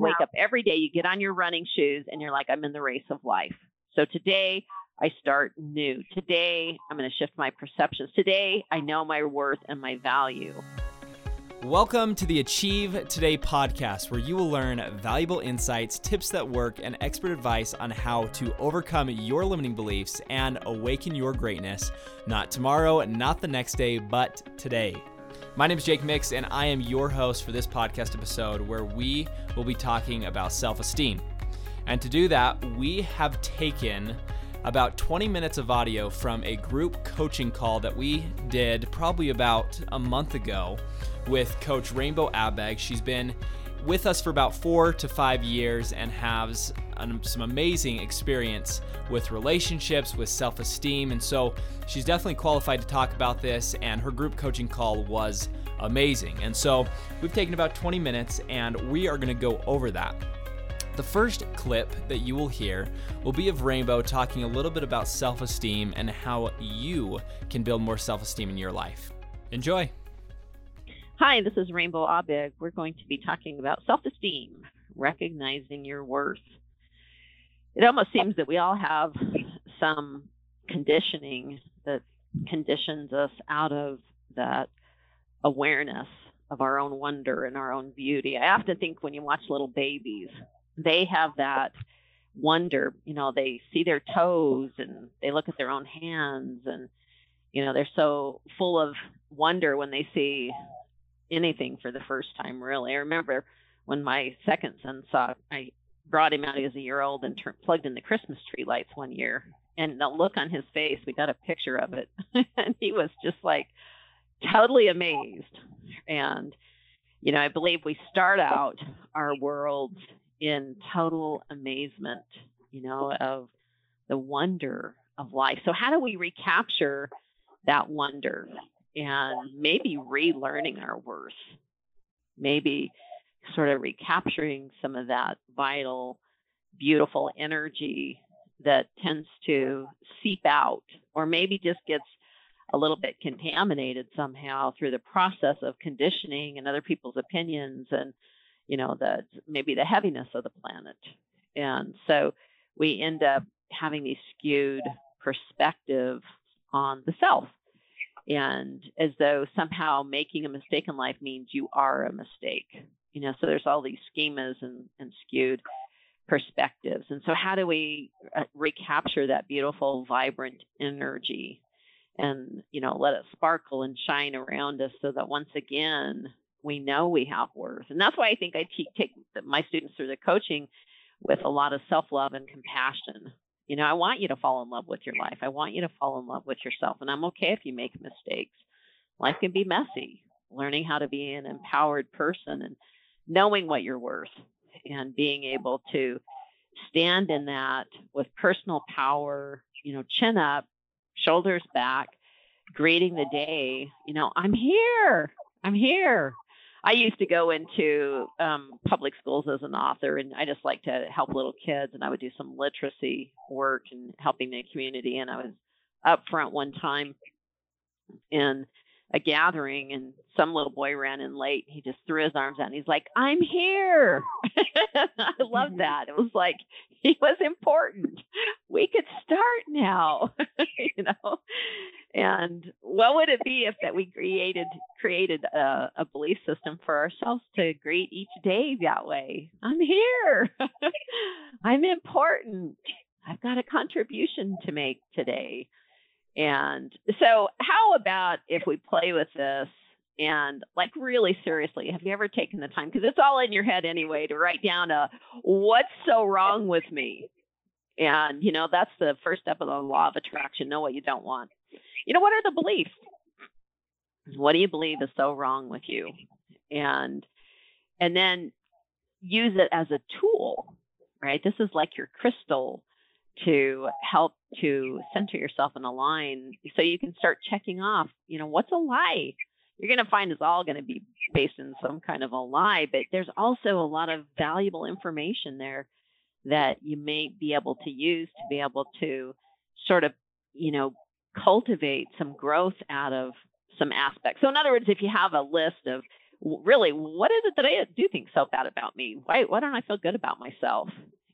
You wake up every day, you get on your running shoes, and you're like, I'm in the race of life. So today, I start new. Today, I'm going to shift my perceptions. Today, I know my worth and my value. Welcome to the Achieve Today podcast, where you will learn valuable insights, tips that work, and expert advice on how to overcome your limiting beliefs and awaken your greatness, not tomorrow, not the next day, but today. My name is Jake Mix, and I am your host for this podcast episode where we will be talking about self esteem. And to do that, we have taken about 20 minutes of audio from a group coaching call that we did probably about a month ago with Coach Rainbow Abeg. She's been with us for about four to five years and has some amazing experience with relationships, with self esteem. And so she's definitely qualified to talk about this. And her group coaching call was amazing. And so we've taken about 20 minutes and we are going to go over that. The first clip that you will hear will be of Rainbow talking a little bit about self esteem and how you can build more self esteem in your life. Enjoy. Hi, this is Rainbow Abig. We're going to be talking about self esteem, recognizing your worth. It almost seems that we all have some conditioning that conditions us out of that awareness of our own wonder and our own beauty. I often think when you watch little babies, they have that wonder. You know, they see their toes and they look at their own hands and you know, they're so full of wonder when they see anything for the first time, really. I remember when my second son saw, I brought him out. as a year old and plugged in the Christmas tree lights one year. And the look on his face, we got a picture of it. and he was just like totally amazed. And, you know, I believe we start out our world in total amazement, you know, of the wonder of life. So, how do we recapture that wonder? And maybe relearning our worth, maybe sort of recapturing some of that vital, beautiful energy that tends to seep out, or maybe just gets a little bit contaminated somehow through the process of conditioning and other people's opinions and you know the maybe the heaviness of the planet. And so we end up having these skewed perspectives on the self and as though somehow making a mistake in life means you are a mistake. You know, so there's all these schemas and, and skewed perspectives. And so, how do we uh, recapture that beautiful, vibrant energy and, you know, let it sparkle and shine around us so that once again, we know we have worth. And that's why I think I take my students through the coaching with a lot of self love and compassion you know, I want you to fall in love with your life. I want you to fall in love with yourself. And I'm okay if you make mistakes. Life can be messy. Learning how to be an empowered person and knowing what you're worth and being able to stand in that with personal power, you know, chin up, shoulders back, greeting the day, you know, I'm here. I'm here. I used to go into um, public schools as an author, and I just like to help little kids, and I would do some literacy work and helping the community. And I was up front one time in a gathering, and some little boy ran in late. He just threw his arms out, and he's like, "I'm here." I love that. It was like he was important. We could start now, you know. And what would it be if that we created created a, a belief system for ourselves to greet each day that way? I'm here. I'm important. I've got a contribution to make today. And so, how about if we play with this and, like, really seriously, have you ever taken the time? Because it's all in your head anyway to write down a what's so wrong with me? And, you know, that's the first step of the law of attraction know what you don't want. You know, what are the beliefs? What do you believe is so wrong with you? And, and then use it as a tool, right? This is like your crystal to help to center yourself and align so you can start checking off, you know, what's a lie? You're going to find it's all going to be based in some kind of a lie, but there's also a lot of valuable information there that you may be able to use to be able to sort of, you know, cultivate some growth out of some aspects. So, in other words, if you have a list of really, what is it that I do think so bad about me? Why, why don't I feel good about myself?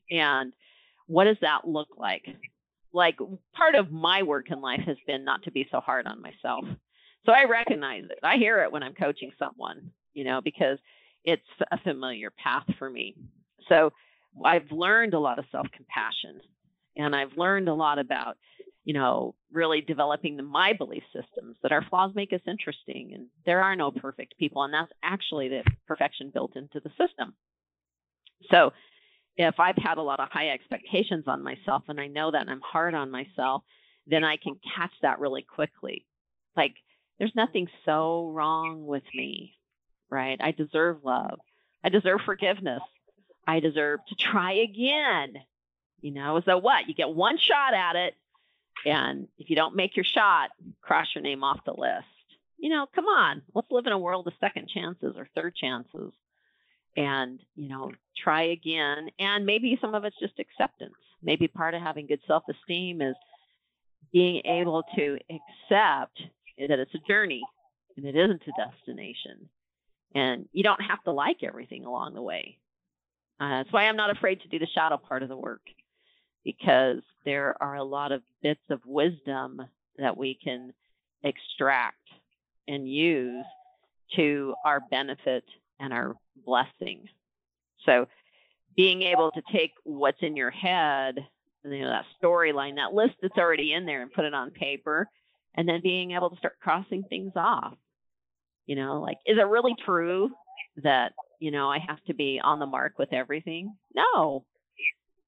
And what does that look like? Like part of my work in life has been not to be so hard on myself. So I recognize it. I hear it when I'm coaching someone, you know, because it's a familiar path for me. So I've learned a lot of self compassion and I've learned a lot about, you know, really developing the, my belief systems that our flaws make us interesting and there are no perfect people. And that's actually the perfection built into the system. So if I've had a lot of high expectations on myself and I know that I'm hard on myself, then I can catch that really quickly. Like, there's nothing so wrong with me, right? I deserve love. I deserve forgiveness. I deserve to try again. You know, so what? You get one shot at it. And if you don't make your shot, cross your name off the list. You know, come on, let's live in a world of second chances or third chances and, you know, try again. And maybe some of it's just acceptance. Maybe part of having good self esteem is being able to accept that it's a journey and it isn't a destination. And you don't have to like everything along the way. Uh, that's why I'm not afraid to do the shadow part of the work because there are a lot of bits of wisdom that we can extract and use to our benefit and our blessing. So being able to take what's in your head, you know, that storyline, that list that's already in there and put it on paper, and then being able to start crossing things off. You know, like, is it really true that, you know, I have to be on the mark with everything? No.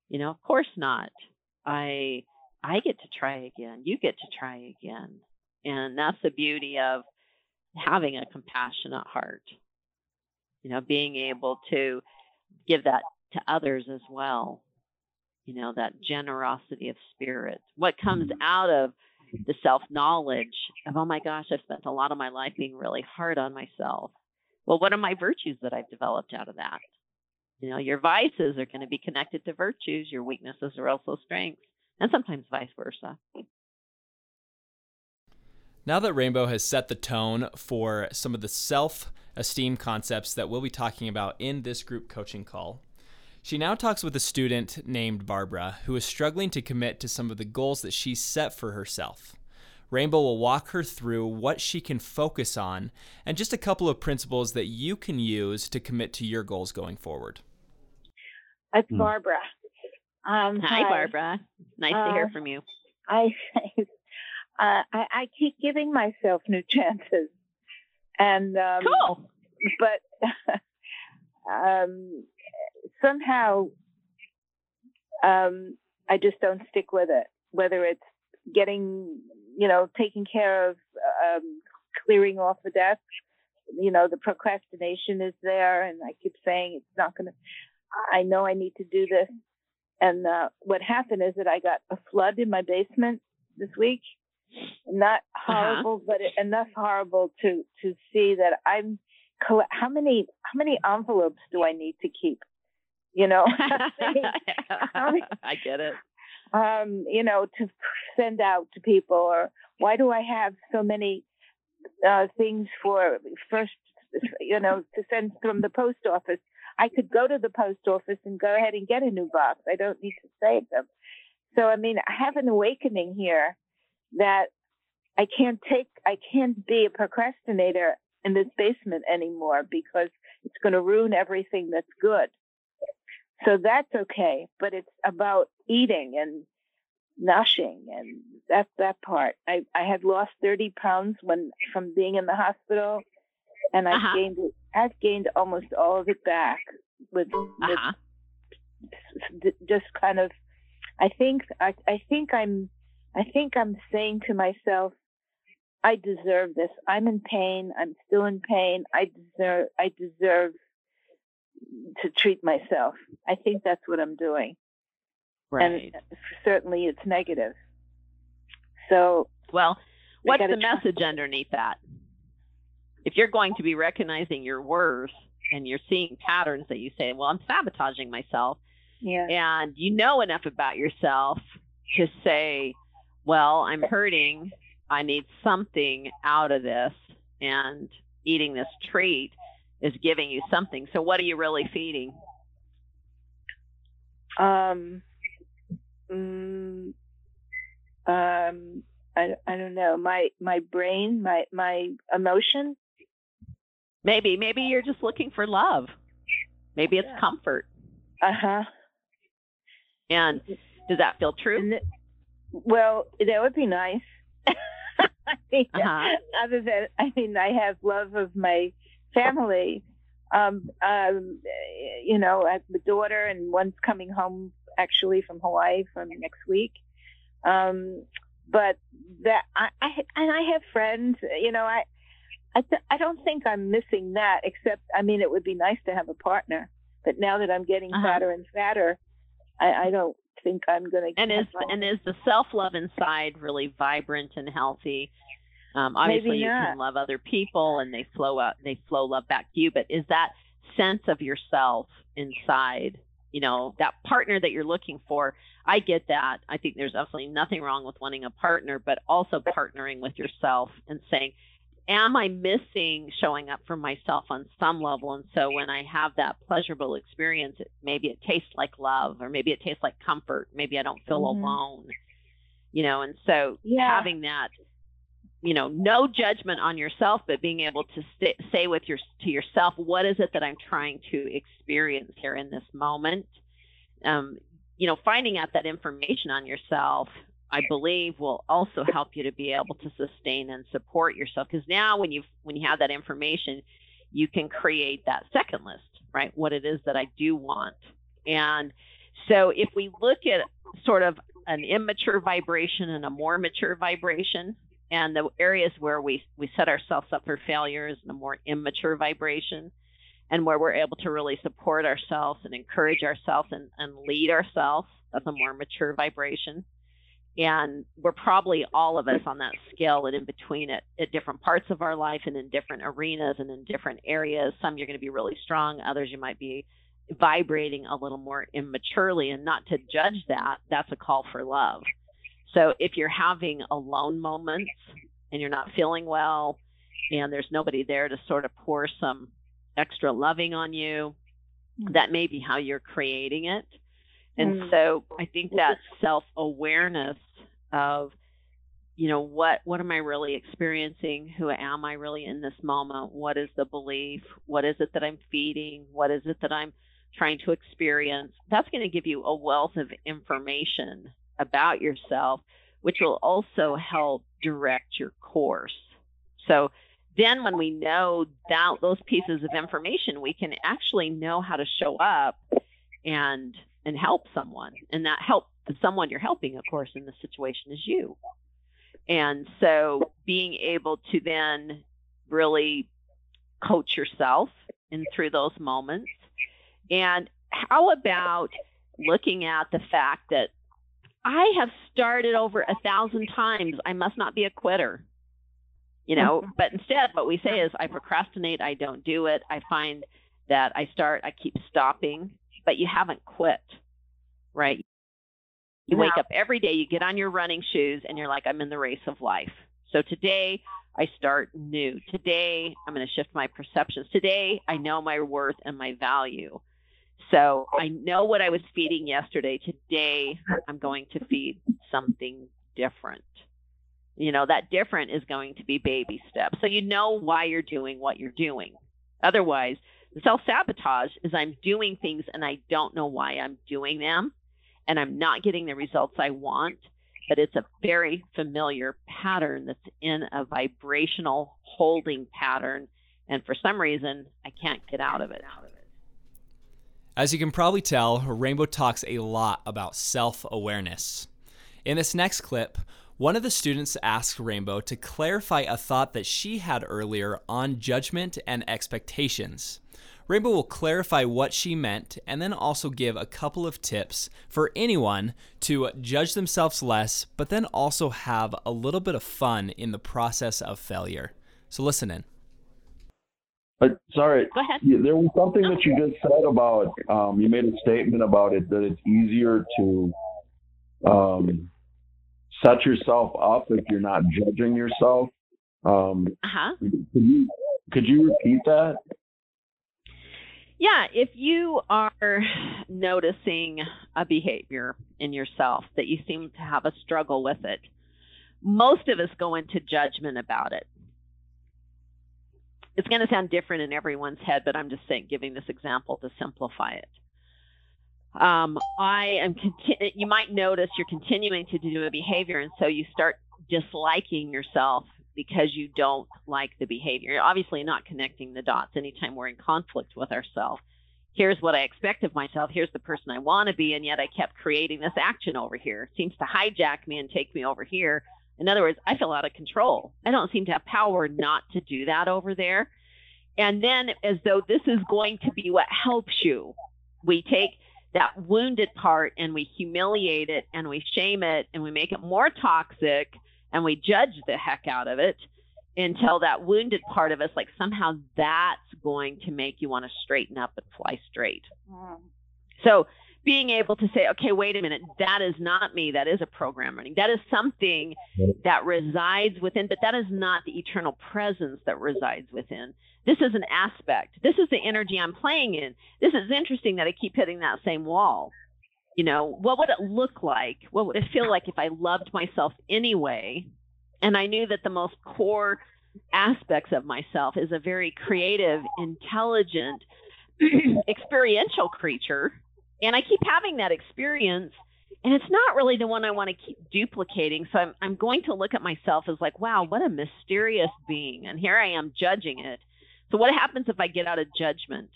You know, of course not. I I get to try again. You get to try again. And that's the beauty of having a compassionate heart you know, being able to give that to others as well. You know, that generosity of spirit. What comes mm-hmm. out of the self knowledge of, oh my gosh, I've spent a lot of my life being really hard on myself. Well, what are my virtues that I've developed out of that? You know, your vices are going to be connected to virtues, your weaknesses are also strengths, and sometimes vice versa. Now that Rainbow has set the tone for some of the self esteem concepts that we'll be talking about in this group coaching call. She now talks with a student named Barbara who is struggling to commit to some of the goals that she set for herself. Rainbow will walk her through what she can focus on and just a couple of principles that you can use to commit to your goals going forward. It's hmm. Barbara. Um, hi, hi, Barbara. Nice uh, to hear uh, from you. I, uh, I I keep giving myself new chances. And um, cool. But um, somehow um, I just don't stick with it. Whether it's getting, you know, taking care of um, clearing off the desk, you know, the procrastination is there, and I keep saying it's not going to. I know I need to do this. And uh, what happened is that I got a flood in my basement this week, not uh-huh. horrible, uh-huh. but enough horrible to to see that I'm. How many how many envelopes do I need to keep? You know, I get it. Um, you know, to send out to people, or why do I have so many uh, things for first? You know, to send from the post office. I could go to the post office and go ahead and get a new box. I don't need to save them. So, I mean, I have an awakening here that I can't take, I can't be a procrastinator in this basement anymore because it's going to ruin everything that's good. So that's okay, but it's about eating and noshing and that's that part. I, I had lost 30 pounds when from being in the hospital and I've uh-huh. gained I've gained almost all of it back with, uh-huh. with just kind of I think I I think I'm I think I'm saying to myself, I deserve this. I'm in pain. I'm still in pain. I deserve, I deserve to treat myself. I think that's what I'm doing. Right. And certainly it's negative. So, well, what's the try. message underneath that? If you're going to be recognizing your worth and you're seeing patterns that you say, well, I'm sabotaging myself. Yeah. And you know enough about yourself to say, well, I'm hurting. I need something out of this. And eating this treat is giving you something. So what are you really feeding? Um, mm, um, I, I don't know. My my brain, my my emotion. Maybe maybe you're just looking for love. Maybe it's yeah. comfort. Uh huh. And does that feel true? Th- well, that would be nice. I mean, uh-huh. other than I mean, I have love of my family. Um, um, you know, I have a daughter, and one's coming home actually from Hawaii from next week. Um, but that I, I and I have friends. You know, I I th- I don't think I'm missing that. Except, I mean, it would be nice to have a partner. But now that I'm getting uh-huh. fatter and fatter, I, I don't think I'm going to. And is and is the self love inside really vibrant and healthy? Um, obviously, you can love other people and they flow out, they flow love back to you. But is that sense of yourself inside, you know, that partner that you're looking for? I get that. I think there's absolutely nothing wrong with wanting a partner, but also partnering with yourself and saying, am I missing showing up for myself on some level? And so when I have that pleasurable experience, it, maybe it tastes like love, or maybe it tastes like comfort. Maybe I don't feel mm-hmm. alone, you know. And so yeah. having that, you know, no judgment on yourself, but being able to st- say with your to yourself, what is it that I'm trying to experience here in this moment? Um, you know, finding out that information on yourself I believe will also help you to be able to sustain and support yourself. Because now, when you when you have that information, you can create that second list, right? What it is that I do want, and so if we look at sort of an immature vibration and a more mature vibration, and the areas where we we set ourselves up for failure is a more immature vibration, and where we're able to really support ourselves and encourage ourselves and, and lead ourselves, that's a more mature vibration and we're probably all of us on that scale and in between it at different parts of our life and in different arenas and in different areas. Some you're going to be really strong others you might be vibrating a little more immaturely and not to judge that that's a call for love. So if you're having alone moments and you're not feeling well and there's nobody there to sort of pour some extra loving on you that may be how you're creating it. And mm. so I think that self awareness of, you know, what what am I really experiencing? Who am I really in this moment? What is the belief? What is it that I'm feeding? What is it that I'm trying to experience? That's going to give you a wealth of information about yourself, which will also help direct your course. So then when we know that those pieces of information, we can actually know how to show up and and help someone. And that help someone you're helping, of course, in this situation is you. And so being able to then really coach yourself in through those moments. And how about looking at the fact that I have started over a thousand times. I must not be a quitter. You know, mm-hmm. but instead what we say is I procrastinate, I don't do it. I find that I start, I keep stopping but you haven't quit, right? You wake up every day, you get on your running shoes, and you're like, I'm in the race of life. So today, I start new. Today, I'm going to shift my perceptions. Today, I know my worth and my value. So I know what I was feeding yesterday. Today, I'm going to feed something different. You know, that different is going to be baby steps. So you know why you're doing what you're doing. Otherwise, Self sabotage is I'm doing things and I don't know why I'm doing them and I'm not getting the results I want, but it's a very familiar pattern that's in a vibrational holding pattern. And for some reason, I can't get out of it. As you can probably tell, Rainbow talks a lot about self awareness. In this next clip, one of the students asked Rainbow to clarify a thought that she had earlier on judgment and expectations. Rainbow will clarify what she meant and then also give a couple of tips for anyone to judge themselves less, but then also have a little bit of fun in the process of failure. So listen in. But sorry, Go ahead. there was something that you just said about um, you made a statement about it that it's easier to um, set yourself up if you're not judging yourself. Um, uh-huh. Could you could you repeat that? Yeah, if you are noticing a behavior in yourself that you seem to have a struggle with it, most of us go into judgment about it. It's going to sound different in everyone's head, but I'm just saying, giving this example to simplify it. Um, I am. Conti- you might notice you're continuing to do a behavior, and so you start disliking yourself because you don't like the behavior. You're obviously not connecting the dots anytime we're in conflict with ourselves. Here's what I expect of myself. Here's the person I want to be, and yet I kept creating this action over here. It seems to hijack me and take me over here. In other words, I feel out of control. I don't seem to have power not to do that over there. And then, as though this is going to be what helps you, we take that wounded part and we humiliate it and we shame it and we make it more toxic and we judge the heck out of it until that wounded part of us, like somehow that's going to make you want to straighten up and fly straight. Mm. So being able to say, okay, wait a minute, that is not me. That is a program running. That is something that resides within, but that is not the eternal presence that resides within. This is an aspect. This is the energy I'm playing in. This is interesting that I keep hitting that same wall. You know, what would it look like? What would it feel like if I loved myself anyway? And I knew that the most core aspects of myself is a very creative, intelligent, experiential creature and I keep having that experience and it's not really the one I want to keep duplicating. So I'm I'm going to look at myself as like, wow, what a mysterious being. And here I am judging it. So what happens if I get out of judgment?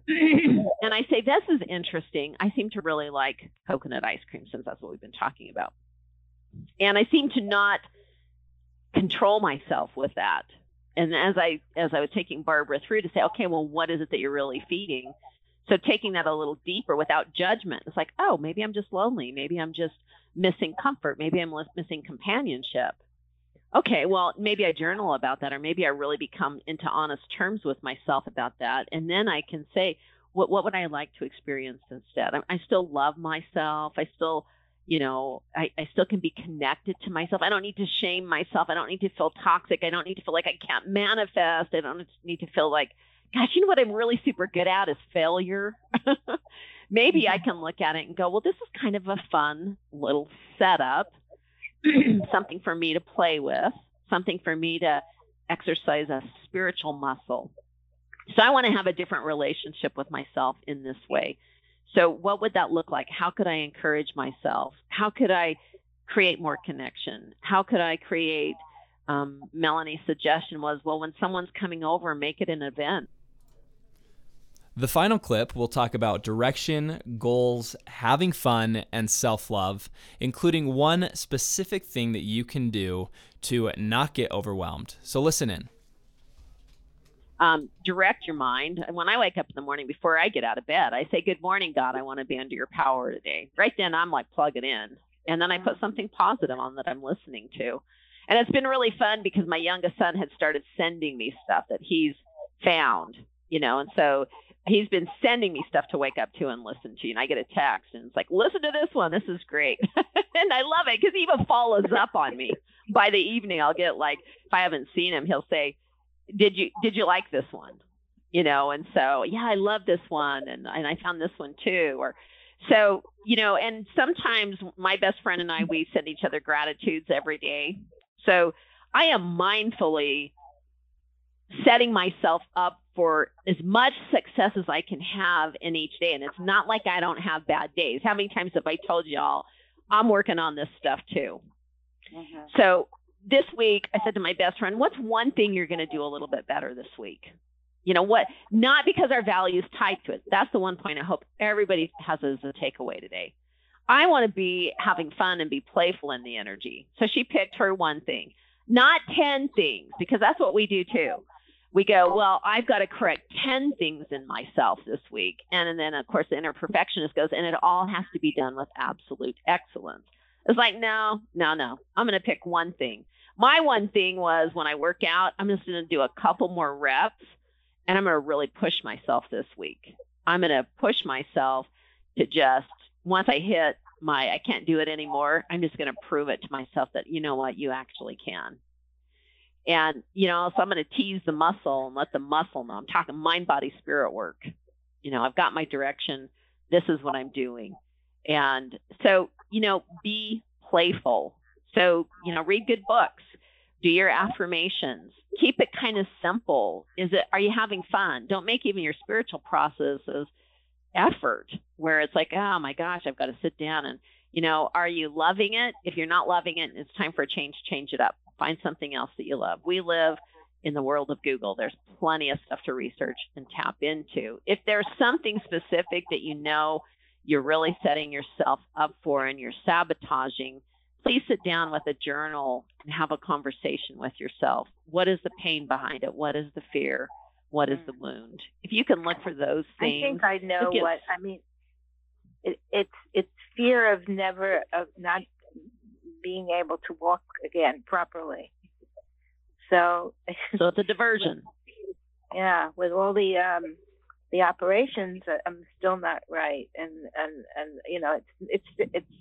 and I say, this is interesting. I seem to really like coconut ice cream since that's what we've been talking about. And I seem to not control myself with that. And as I as I was taking Barbara through to say, okay, well, what is it that you're really feeding? So taking that a little deeper without judgment, it's like, oh, maybe I'm just lonely. Maybe I'm just missing comfort. Maybe I'm missing companionship. Okay, well, maybe I journal about that, or maybe I really become into honest terms with myself about that, and then I can say, what what would I like to experience instead? I, I still love myself. I still, you know, I, I still can be connected to myself. I don't need to shame myself. I don't need to feel toxic. I don't need to feel like I can't manifest. I don't need to feel like gosh, you know what I'm really super good at is failure. Maybe I can look at it and go, well, this is kind of a fun little setup, something for me to play with, something for me to exercise a spiritual muscle. So I want to have a different relationship with myself in this way. So what would that look like? How could I encourage myself? How could I create more connection? How could I create um, Melanie's suggestion was, well, when someone's coming over, make it an event. The final clip will talk about direction, goals, having fun, and self love, including one specific thing that you can do to not get overwhelmed. So listen in. Um, direct your mind. When I wake up in the morning before I get out of bed, I say, Good morning, God. I want to be under your power today. Right then, I'm like, plug it in. And then I put something positive on that I'm listening to. And it's been really fun because my youngest son had started sending me stuff that he's found, you know, and so he's been sending me stuff to wake up to and listen to. And I get a text and it's like, listen to this one. This is great. and I love it because he even follows up on me. By the evening, I'll get like, if I haven't seen him, he'll say, did you, did you like this one? You know, and so, yeah, I love this one. And, and I found this one too. Or, so, you know, and sometimes my best friend and I, we send each other gratitudes every day. So I am mindfully setting myself up for as much success as I can have in each day. And it's not like I don't have bad days. How many times have I told y'all I'm working on this stuff too? Mm-hmm. So this week I said to my best friend, what's one thing you're going to do a little bit better this week? You know what? Not because our values tied to it. That's the one point I hope everybody has as a takeaway today. I want to be having fun and be playful in the energy. So she picked her one thing, not 10 things, because that's what we do too we go, well, I've got to correct 10 things in myself this week. And, then, of course, the inner perfectionist goes, and it all has to be done with absolute excellence. It's like, no, no, no. I'm going to pick one thing. My one thing was when I work out, I'm just going to do a couple more reps and I'm going to really push myself this week. I'm going to push myself to just, once I hit my, I can't do it anymore, I'm just going to prove it to myself that, you know what, you actually can. And, you know, so I'm going to tease the muscle and let the muscle know. I'm talking mind, body, spirit work. You know, I've got my direction. This is what I'm doing. And so, you know, be playful. So, you know, read good books, do your affirmations, keep it kind of simple. Is it, are you having fun? Don't make even your spiritual processes effort where it's like, oh my gosh, I've got to sit down and, you know, are you loving it? If you're not loving it, it's time for a change, change it up. Find something else that you love. We live in the world of Google. There's plenty of stuff to research and tap into. If there's something specific that you know you're really setting yourself up for and you're sabotaging, please sit down with a journal and have a conversation with yourself. What is the pain behind it? What is the fear? What is the mm. wound? If you can look for those things. I think I know what I mean. It, it's it's fear of never of not being able to walk again properly. So so it's a diversion. yeah, with all the um the operations, I'm still not right, and and and you know it's it's it's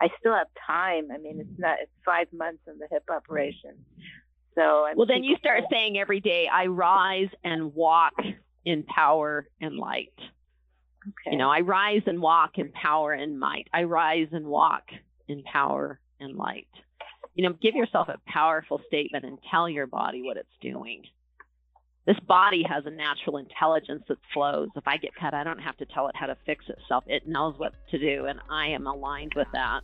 I still have time. I mean, it's not it's five months in the hip operation. So I'm well, then you start saying every day, I rise and walk in power and light. Okay. You know, I rise and walk in power and might. I rise and walk in power and light. You know, give yourself a powerful statement and tell your body what it's doing. This body has a natural intelligence that flows. If I get cut, I don't have to tell it how to fix itself. It knows what to do, and I am aligned with that.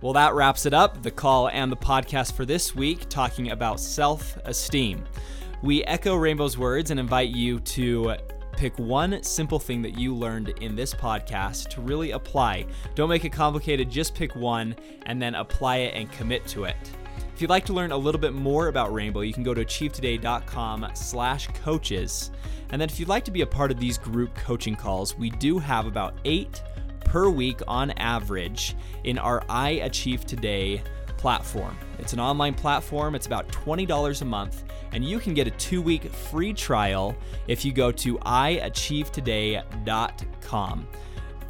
Well, that wraps it up, the call and the podcast for this week, talking about self esteem. We echo Rainbow's words and invite you to pick one simple thing that you learned in this podcast to really apply. Don't make it complicated, just pick one and then apply it and commit to it. If you'd like to learn a little bit more about Rainbow, you can go to achievetoday.com slash coaches. And then if you'd like to be a part of these group coaching calls, we do have about eight per week on average in our I Achieve Today platform. It's an online platform, it's about $20 a month, and you can get a two week free trial if you go to iachievetoday.com.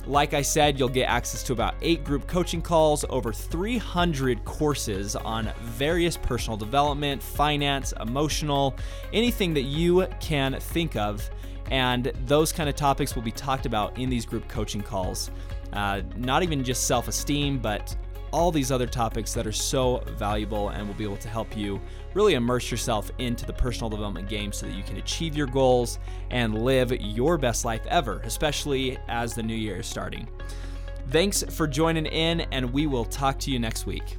Like I said, you'll get access to about eight group coaching calls, over 300 courses on various personal development, finance, emotional, anything that you can think of. And those kind of topics will be talked about in these group coaching calls. Uh, not even just self esteem, but all these other topics that are so valuable and will be able to help you really immerse yourself into the personal development game so that you can achieve your goals and live your best life ever, especially as the new year is starting. Thanks for joining in, and we will talk to you next week.